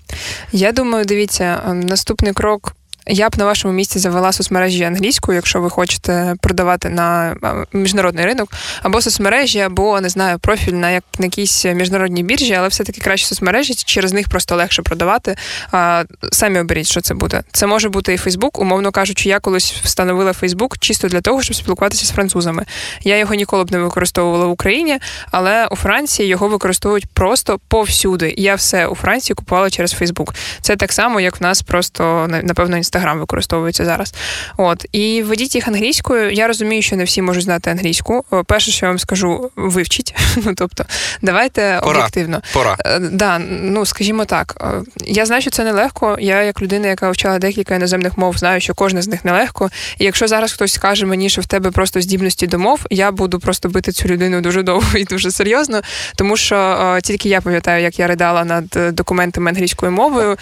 Я думаю, дивіться, наступний крок я б на вашому місці завела соцмережі англійською, якщо ви хочете продавати на міжнародний ринок, або соцмережі, або не знаю, профіль на як на якійсь міжнародній біржі, але все-таки краще соцмережі, через них просто легше продавати. А, Самі оберіть, що це буде. Це може бути і Фейсбук, умовно кажучи, я колись встановила Фейсбук чисто для того, щоб спілкуватися з французами. Я його ніколи б не використовувала в Україні, але у Франції його використовують просто повсюди. Я все у Франції купувала через Фейсбук. Це так само, як в нас просто напевно інстаграм. Інстаграм використовується зараз. От і ведіть їх англійською. Я розумію, що не всі можуть знати англійську. Перше, що я вам скажу, вивчіть. [LAUGHS] Ну тобто, давайте Пора. об'єктивно. Пора. Е, да, ну скажімо так, е, я знаю, що це нелегко. Я, як людина, яка вчала декілька іноземних мов, знаю, що кожна з них нелегко. І якщо зараз хтось скаже мені, що в тебе просто здібності до мов, я буду просто бити цю людину дуже довго і дуже серйозно, тому що е, тільки я пам'ятаю, як я ридала над документами англійською мовою,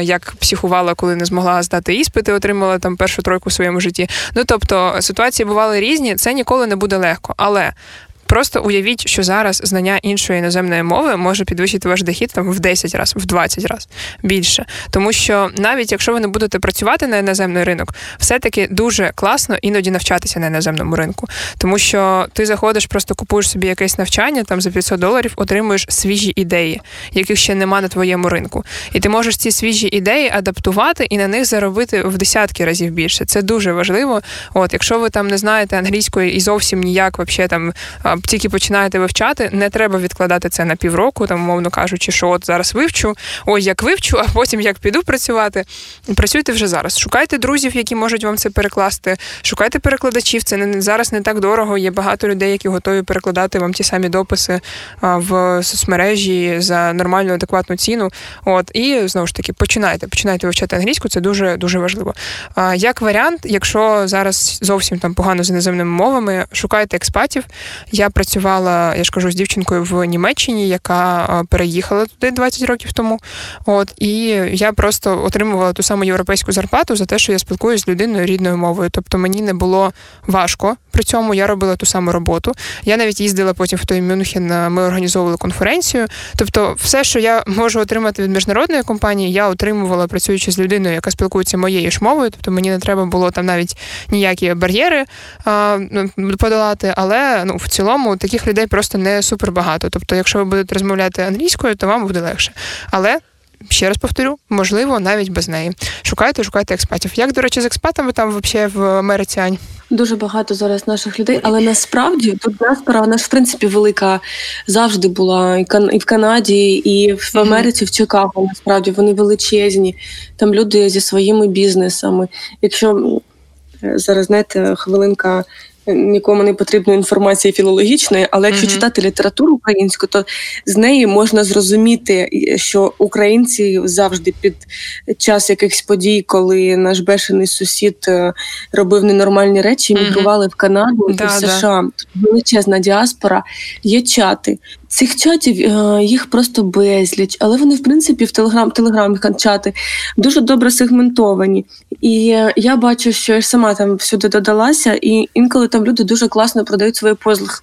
як психувала, коли не змогла здати іспити, отримала там першу тройку в своєму житті. Ну тобто ситуації бували різні, це ніколи не буде легко. Але Просто уявіть, що зараз знання іншої іноземної мови може підвищити ваш дохід там в 10 разів, в 20 разів більше. Тому що навіть якщо ви не будете працювати на іноземний ринок, все-таки дуже класно іноді навчатися на іноземному ринку. Тому що ти заходиш, просто купуєш собі якесь навчання там за 500 доларів, отримуєш свіжі ідеї, яких ще нема на твоєму ринку. І ти можеш ці свіжі ідеї адаптувати і на них заробити в десятки разів більше. Це дуже важливо. От, якщо ви там не знаєте англійської і зовсім ніяк, вообще там тільки починаєте вивчати, не треба відкладати це на півроку, там, умовно кажучи, що от зараз вивчу, ось як вивчу, [LAUGHS] а потім як піду працювати. Працюйте вже зараз. Шукайте друзів, які можуть вам це перекласти. Шукайте перекладачів. Це не зараз не так дорого. Є багато людей, які готові перекладати вам ті самі дописи в соцмережі за нормальну адекватну ціну. От і знову ж таки починайте. Починайте вивчати англійську. Це дуже дуже важливо. Як варіант, якщо зараз зовсім там погано з іноземними мовами, шукайте експатів. Я працювала, я ж кажу, з дівчинкою в Німеччині, яка переїхала туди 20 років тому. От і я просто отримувала ту саму європейську зарплату за те, що я спілкуюся з людиною рідною мовою. Тобто мені не було важко. При цьому я робила ту саму роботу. Я навіть їздила потім в той Мюнхен. Ми організовували конференцію. Тобто, все, що я можу отримати від міжнародної компанії, я отримувала працюючи з людиною, яка спілкується моєю ж мовою. Тобто мені не треба було там навіть ніякі бар'єри а, ну, подолати. Але ну в цілому таких людей просто не супер багато. Тобто, якщо ви будете розмовляти англійською, то вам буде легше. Але ще раз повторю, можливо, навіть без неї. Шукайте, шукайте експатів. Як, до речі, з експатами там взагалі в Америці Ань? Дуже багато зараз наших людей, але насправді тут діаспора, вона ж в принципі велика завжди була і в Канаді, і в Америці, в Чикаго. Насправді вони величезні. Там люди зі своїми бізнесами. Якщо зараз знаєте, хвилинка нікому не потрібної інформації філологічної, але якщо mm-hmm. читати літературу українську, то з неї можна зрозуміти, що українці завжди під час якихось подій, коли наш бешений сусід е, робив ненормальні речі, мігрували mm-hmm. в Канаду да, в США. Тут величезна діаспора, є чати. Цих чатів е, їх просто безліч, але вони, в принципі, в телеграм телеграм чати дуже добре сегментовані. І е, я бачу, що я сама там всюди додалася, і інколи там люди дуже класно продають свої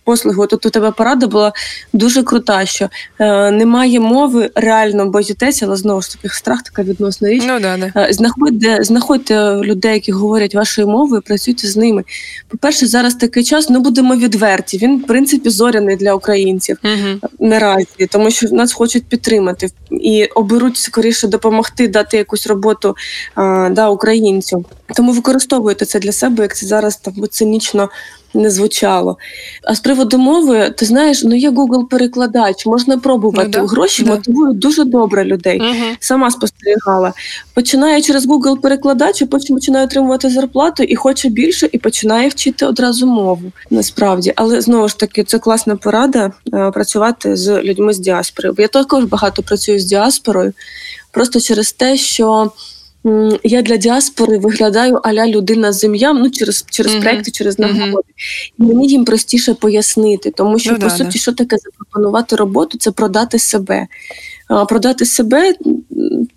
послуги. Тут у тебе порада була дуже крута, що е, немає мови, реально боїтеся, але знову ж таки страх така відносна річ. Ну, да, да. Е, знаходьте, знаходьте людей, які говорять вашою мовою, працюйте з ними. По-перше, зараз такий час, ну будемо відверті. Він, в принципі, зоряний для українців. Угу наразі, тому що нас хочуть підтримати і оберуть скоріше допомогти дати якусь роботу а, да, українцю. Тому використовуйте це для себе, як це зараз так цинічно не звучало. А з приводу мови, ти знаєш, ну є Google перекладач, можна пробувати ну, да, гроші, да. мотивують дуже добре людей. Угу. Сама спостерігала. Починає через Google перекладач, а потім починає отримувати зарплату і хоче більше, і починає вчити одразу мову. Насправді, але знову ж таки, це класна порада е, працювати з людьми з діаспорою. Я також багато працюю з діаспорою, просто через те, що я для діаспори виглядаю аля людина з ім'ям, ну через через uh-huh. проекти, через нагоди. Uh-huh. І мені їм простіше пояснити, тому що, ну, по да, суті, да. що таке запропонувати роботу, це продати себе. А, Продати себе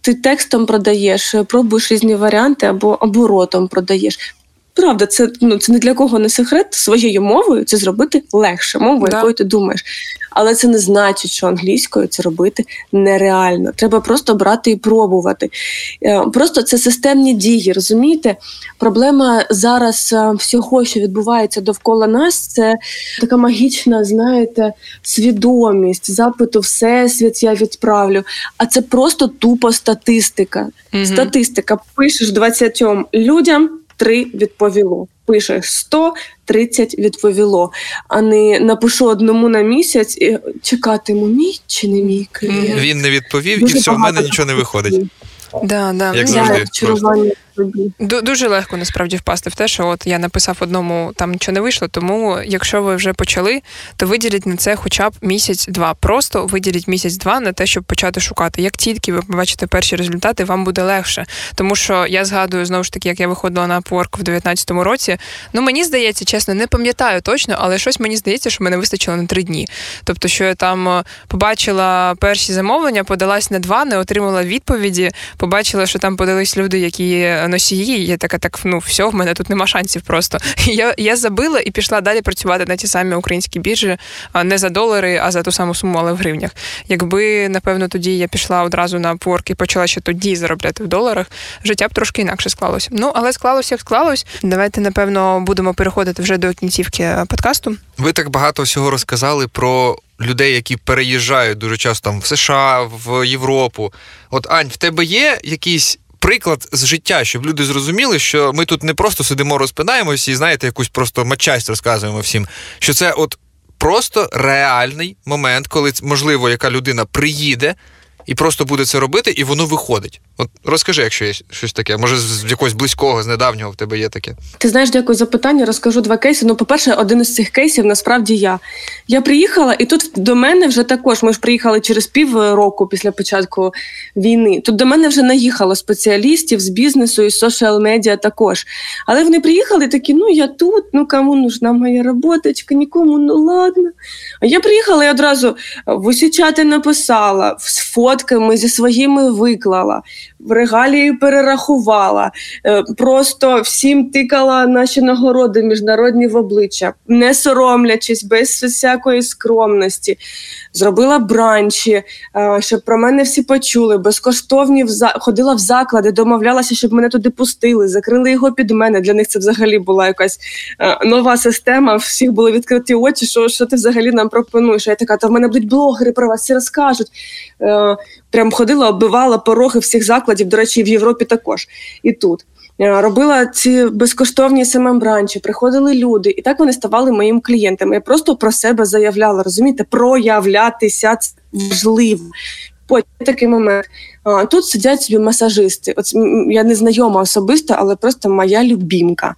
ти текстом продаєш, пробуєш різні варіанти або або ротом продаєш. Правда, це ну це не для кого не секрет своєю мовою це зробити легше, мовою, да. якою ти думаєш. Але це не значить, що англійською це робити нереально. Треба просто брати і пробувати. Е, просто це системні дії. Розумієте? Проблема зараз е, всього, що відбувається довкола нас, це така магічна, знаєте, свідомість, запиту всесвіт я відправлю. А це просто тупо статистика. Угу. Статистика пишеш 20 людям. Три відповіло. Пишеш 100, 30 відповіло. А не напишу одному на місяць і чекатиму мій чи не мій клієнт. Він не відповів, Дуже і все, в мене нічого не виходить. Да, да. Як завжди собі. Дуже легко насправді впасти в те, що от я написав одному, там нічого не вийшло. Тому, якщо ви вже почали, то виділіть на це хоча б місяць-два. Просто виділіть місяць-два на те, щоб почати шукати. Як тільки ви побачите перші результати, вам буде легше. Тому що я згадую знову ж таки, як я виходила на Upwork в 2019 році. Ну мені здається, чесно, не пам'ятаю точно, але щось мені здається, що мене вистачило на три дні. Тобто, що я там е, побачила перші замовлення, подалась на два, не отримала відповіді. Побачила, що там подались люди, які носії. Я така, так ну все, в мене тут нема шансів просто. Я я забила і пішла далі працювати на ті самі українські біржі, не за долари, а за ту саму суму, але в гривнях. Якби напевно тоді я пішла одразу на Upwork і почала ще тоді заробляти в доларах, життя б трошки інакше склалося. Ну але склалося, як склалось. Давайте напевно будемо переходити вже до кінцівки подкасту. Ви так багато всього розказали про. Людей, які переїжджають дуже часто там в США, в Європу. От Ань, в тебе є якісь приклад з життя, щоб люди зрозуміли, що ми тут не просто сидимо, розпинаємося і знаєте, якусь просто матчасть розказуємо всім. Що це от просто реальний момент, коли можливо, яка людина приїде і просто буде це робити, і воно виходить. От розкажи, якщо є щось таке, може з якогось близького, з недавнього в тебе є таке. Ти знаєш, дякую за питання. Розкажу два кейси. Ну, по-перше, один із цих кейсів насправді я. Я приїхала, і тут до мене вже також. Ми ж приїхали через пів року після початку війни. Тут до мене вже наїхало спеціалістів з бізнесу і соціал медіа також. Але вони приїхали такі: ну я тут, ну кому нужна моя роботочка, нікому, ну ладно. А я приїхала і одразу в усі чати написала, з фотками зі своїми виклала в регалії перерахувала, е, просто всім тикала наші нагороди міжнародні в обличчя, не соромлячись, без всякої скромності. Зробила бранчі, е, щоб про мене всі почули. Безкоштовні ходила в заклади, домовлялася, щоб мене туди пустили, закрили його під мене. Для них це взагалі була якась е, нова система. Всіх були відкриті очі. Що що ти взагалі нам пропонуєш? Я така, та в мене будуть блогери про вас всі розкажуть. Прям ходила, оббивала пороги всіх закладів, до речі, в Європі також і тут. Е, робила ці безкоштовні семембранчі, приходили люди, і так вони ставали моїм клієнтами. Я просто про себе заявляла, розумієте, проявлятися це важливо. Потім такий момент. Тут сидять собі масажисти. От я не знайома особисто, але просто моя любімка.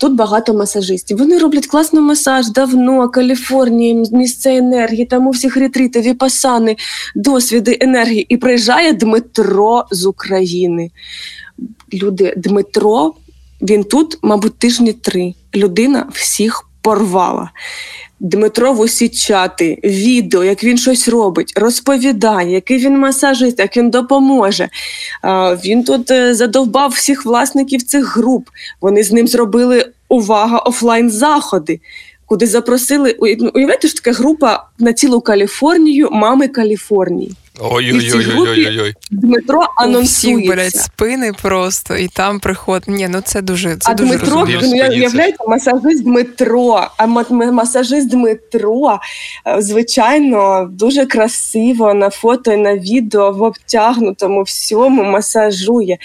Тут багато масажистів. Вони роблять класний масаж давно, Каліфорнії, місце енергії, там у всіх ретрити, віпасани, досвіди енергії. І приїжджає Дмитро з України. Люди, Дмитро, він тут, мабуть, тижні три. Людина всіх порвала. Дмитро в усі чати, відео, як він щось робить, розповідає, який він масажист, як він допоможе. Він тут е, задовбав всіх власників цих груп. Вони з ним зробили увага офлайн заходи куди запросили ну, уявляєте, що така група на цілу Каліфорнію, мами Каліфорнії. Ой-ой-ой. Дмитро анонсується. Всі, блядь, спини просто, і там приход. Ні, ну це дуже це А дуже Дмитро, ну, уявляєте, масажист Дмитро, а масажист Дмитро, е, звичайно, дуже красиво на фото і на відео в обтягнутому всьому масажує.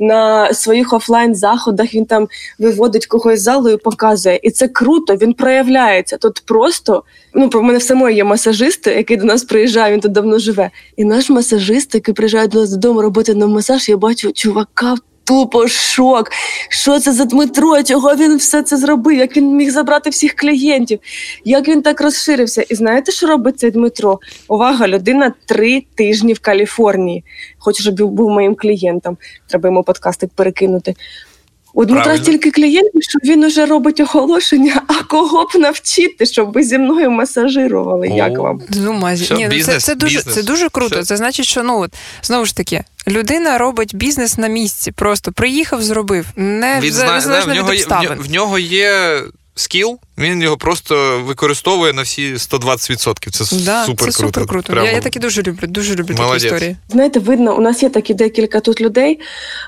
На своїх офлайн-заходах він там виводить когось залу і показує. І це круто, він проявляється. Тут просто, ну, про мене в самої є масажист, який до нас приїжджає, він тут давно живе. І наш масажист, який приїжджає до нас додому робити на масаж, я бачу чувака. Тупо шок. Що це за Дмитро? Чого він все це зробив? Як він міг забрати всіх клієнтів? Як він так розширився? І знаєте, що робить цей Дмитро? Увага, людина три тижні в Каліфорнії. Хочу, щоб був моїм клієнтом. Треба йому подкастик перекинути. У Дмитра Правильно. стільки клієнтів, що він уже робить оголошення, а кого б навчити, щоб ви зі мною масажирували. О, Як вам? Ну, Все, Ні, бізнес, це, це дуже це дуже круто. Все. Це значить, що ну от знову ж таки. Людина робить бізнес на місці, просто приїхав, зробив. Не Відзна... зна... не, в, нього є, в нього є скіл, він його просто використовує на всі 120%. Це да, супер це круто. Супер круто. Прямо... Я я такі дуже люблю, дуже люблю Молодець. такі історії. Знаєте, видно, у нас є такі декілька тут людей.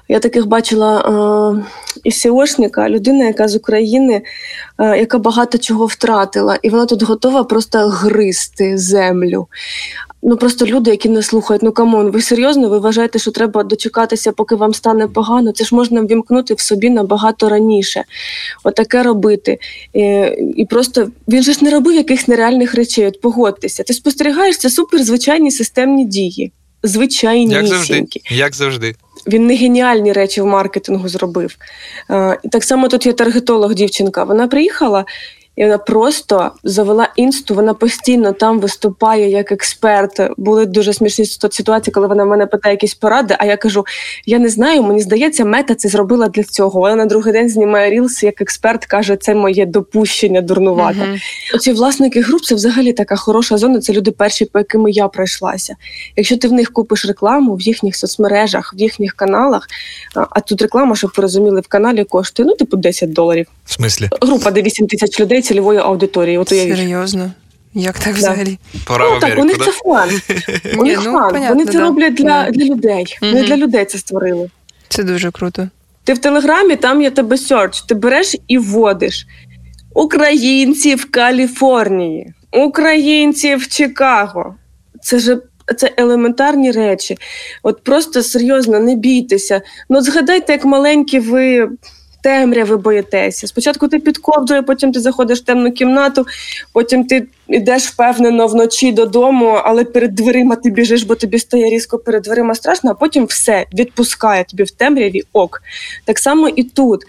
Я таких бачила е- із Сіошника, людина, яка з України, яка багато чого втратила, і вона тут готова просто гризти землю ну просто люди, які не слухають. Ну come on, ви серйозно? Ви вважаєте, що треба дочекатися, поки вам стане погано? Це ж можна вімкнути в собі набагато раніше. Отаке От робити. І, і просто він же ж не робив якихось нереальних речей. От погодьтеся. Ти спостерігаєш це супер звичайні системні дії. Звичайні як завжди. Як завжди. Він не геніальні речі в маркетингу зробив. Е, так само тут є таргетолог, дівчинка. Вона приїхала і вона просто завела інсту. Вона постійно там виступає як експерт. Були дуже смішні ситуації, коли вона в мене питає якісь поради. А я кажу: я не знаю, мені здається, мета це зробила для цього. Вона на другий день знімає рілс, як експерт каже, це моє допущення дурнувате. Uh-huh. Оці власники груп це взагалі така хороша зона. Це люди перші, по якими я пройшлася. Якщо ти в них купиш рекламу в їхніх соцмережах, в їхніх каналах, а тут реклама, щоб ви розуміли, в каналі коштує ну типу 10 доларів. В смислі? Група, де 8 тисяч людей цільової аудиторії. От Серйозно? Як так взагалі? Пора ну, так, у них це фан. [LAUGHS] У них ну, фан. Вони це роблять для для людей. Вони для людей це створили. Це дуже круто. Ти в Телеграмі, там є тебе серч, ти береш і вводиш українці в Каліфорнії, українці в Чикаго. Це ж це елементарні речі. От просто серйозно, не бійтеся. Ну, згадайте, як маленькі ви темряви боїтеся. Спочатку ти під ковдрою, потім ти заходиш в темну кімнату, потім ти йдеш впевнено вночі додому, але перед дверима ти біжиш, бо тобі стає різко перед дверима страшно, а потім все відпускає тобі в темряві ок. Так само і тут.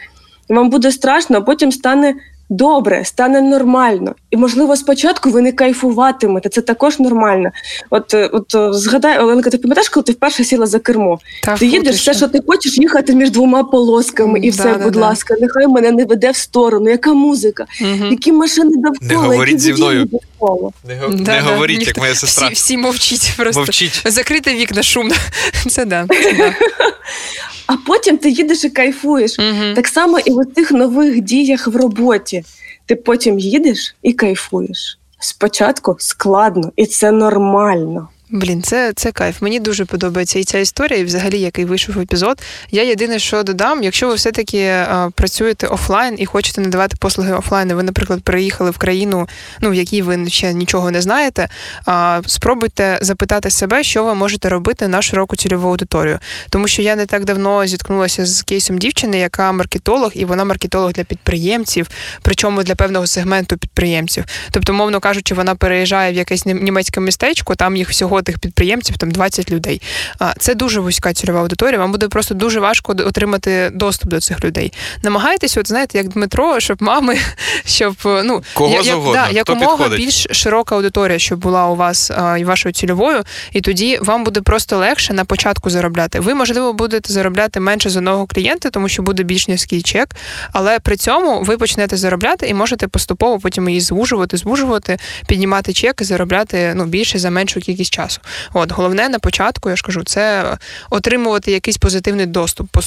Вам буде страшно, а потім стане добре, стане нормально. І, можливо, спочатку ви не кайфуватимете. Це також нормально. От, е, от е, згадай, Оленка, ти пам'ятаєш, коли ти вперше сіла за кермо? Та Ти їдеш все, що ти хочеш, їхати між двома полосками, і Да, все, да, будь да. ласка, нехай мене не веде в сторону. Яка музика, Угу. які машини довкола, Не говоріть які зі мною. довкола. Не, го- не говоріть, як моя сестра. Всі, всі мовчіть просто. Мовчіть. Закрите вікна шумно. [LAUGHS] Це да. Це да. [LAUGHS] А потім ти їдеш і кайфуєш. Угу. Так само і в тих нових діях в роботі. Ти потім їдеш і кайфуєш. Спочатку складно, і це нормально. Блін, це, це кайф. Мені дуже подобається і ця історія, і взагалі який вийшов епізод. Я єдине, що додам, якщо ви все-таки е, працюєте офлайн і хочете надавати послуги офлайн, і ви, наприклад, приїхали в країну, ну в якій ви ще нічого не знаєте. А, спробуйте запитати себе, що ви можете робити на широку цільову аудиторію. Тому що я не так давно зіткнулася з кейсом дівчини, яка маркетолог, і вона маркетолог для підприємців, причому для певного сегменту підприємців. Тобто, мовно кажучи, вона переїжджає в якесь нім- німецьке містечко, там їх всього тих підприємців, там 20 людей. Це дуже вузька цільова аудиторія. Вам буде просто дуже важко отримати доступ до цих людей. Намагайтеся, от знаєте, як Дмитро, щоб мами, [LAUGHS] щоб е, ну Кого як- завгодно, да, якомога більш широка аудиторія, щоб була у вас а, і вашою цільовою, і тоді вам буде просто легше на початку заробляти. Ви, можливо, будете заробляти менше з одного клієнта, тому що буде більш низький чек, але при цьому ви почнете заробляти і можете поступово потім її звужувати, звужувати, піднімати чек і заробляти ну більше за меншу кількість часу. От головне на початку, я ж кажу, це отримувати якийсь позитивний доступ,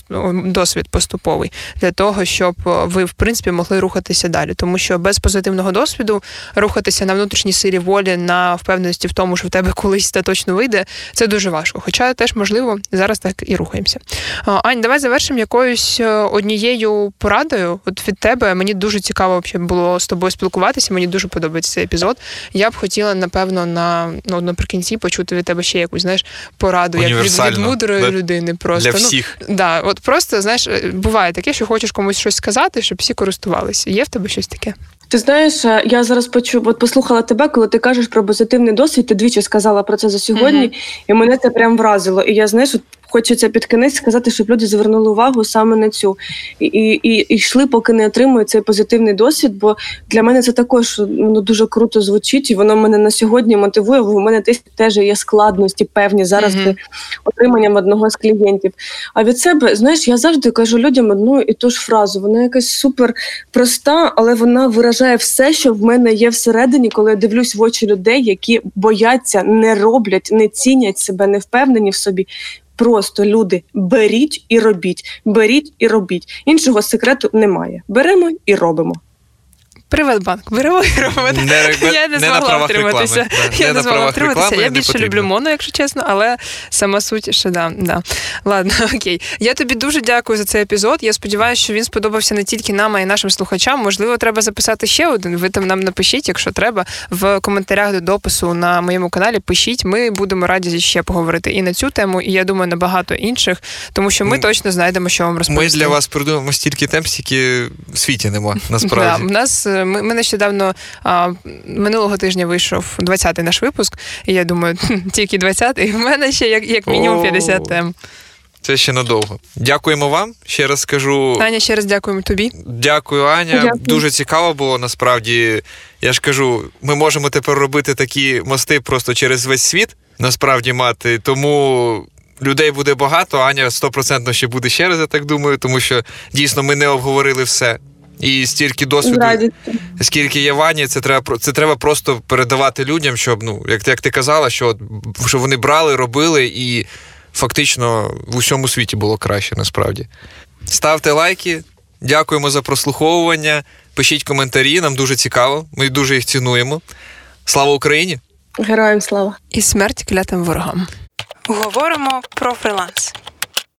досвід поступовий для того, щоб ви в принципі могли рухатися далі, тому що без позитивного досвіду рухатися на внутрішній силі волі, на впевненості в тому, що в тебе колись це точно вийде, це дуже важко. Хоча теж можливо зараз так і рухаємося. Ань, давай завершимо якоюсь однією порадою. От від тебе мені дуже цікаво було з тобою спілкуватися. Мені дуже подобається цей епізод. Я б хотіла, напевно, на ну наприкінці почути від тебе ще якусь знаєш пораду, як від, від мудрої да? людини. Просто Для Ну. Да, от просто знаєш, е, буває таке, що хочеш комусь щось сказати, щоб всі користувалися. Є в тебе щось таке? Ти знаєш, е, я зараз почув, от послухала тебе, коли ти кажеш про позитивний досвід. Ти двічі сказала про це за сьогодні, Мгм. і мене це прям вразило. І я знаєш, от хочеться під кінець сказати, щоб люди звернули увагу саме на цю і, і, і, йшли, поки не отримують цей позитивний досвід. Бо для мене це також ну, дуже круто звучить, і воно мене на сьогодні мотивує. Бо в мене теж- теж є складності певні зараз з отриманням одного з клієнтів. А від себе, знаєш, я завжди кажу людям одну і ту ж фразу. Вона якась супер проста, але вона виражає все, що в мене є всередині, коли я дивлюсь в очі людей, які бояться, не роблять, не цінять себе, не впевнені в собі. Просто люди беріть і робіть, беріть і робіть. Іншого секрету немає. Беремо і робимо. Приватбанк, беремо і робимо. Не, [LAUGHS] Я не не змогла втриматися. реклами. Да, Я не не змогла втриматися. реклами Я більше потрібно. люблю моно, якщо чесно, але сама суть ще да, да. Ладно, [LAUGHS] окей. Я тобі дуже дякую за цей епізод. Я сподіваюся, що він сподобався не тільки нам, а й нашим слухачам. Можливо, треба записати ще один. Ви там нам напишіть, якщо треба, в коментарях до допису на моєму каналі. Пишіть. Ми будемо раді ще поговорити і на цю тему, і я думаю, на багато інших, тому що ми точно знайдемо, що вам Ми для вас придумаємо стільки тем, стільки в світі нема, [LAUGHS] Да, насправді. в нас е, ми, ми нещодавно а, минулого тижня вийшов 20-й наш випуск, і я думаю, [LAUGHS] тільки 20-й, в мене ще як, як мінімум 50 тем. Це ще надовго. Дякуємо вам. Ще раз скажу. Аня, ще раз дякуємо тобі. Дякую, Аня. Дякую. Дуже цікаво було насправді. Я ж кажу, ми можемо тепер робити такі мости просто через весь світ, насправді мати. Тому людей буде багато. Аня стопроцентно ще буде ще раз, я так думаю, тому що дійсно ми не обговорили все. І стільки досвіду, скільки є в Ані, це треба про- це треба просто передавати людям, щоб ну як, як ти казала, що, що вони брали, робили, і фактично в усьому світі було краще насправді. Ставте лайки, дякуємо за прослуховування. Пишіть коментарі, нам дуже цікаво. Ми дуже їх цінуємо. Слава Україні! Героям слава. І смерть клятим ворогам. Говоримо про фриланс.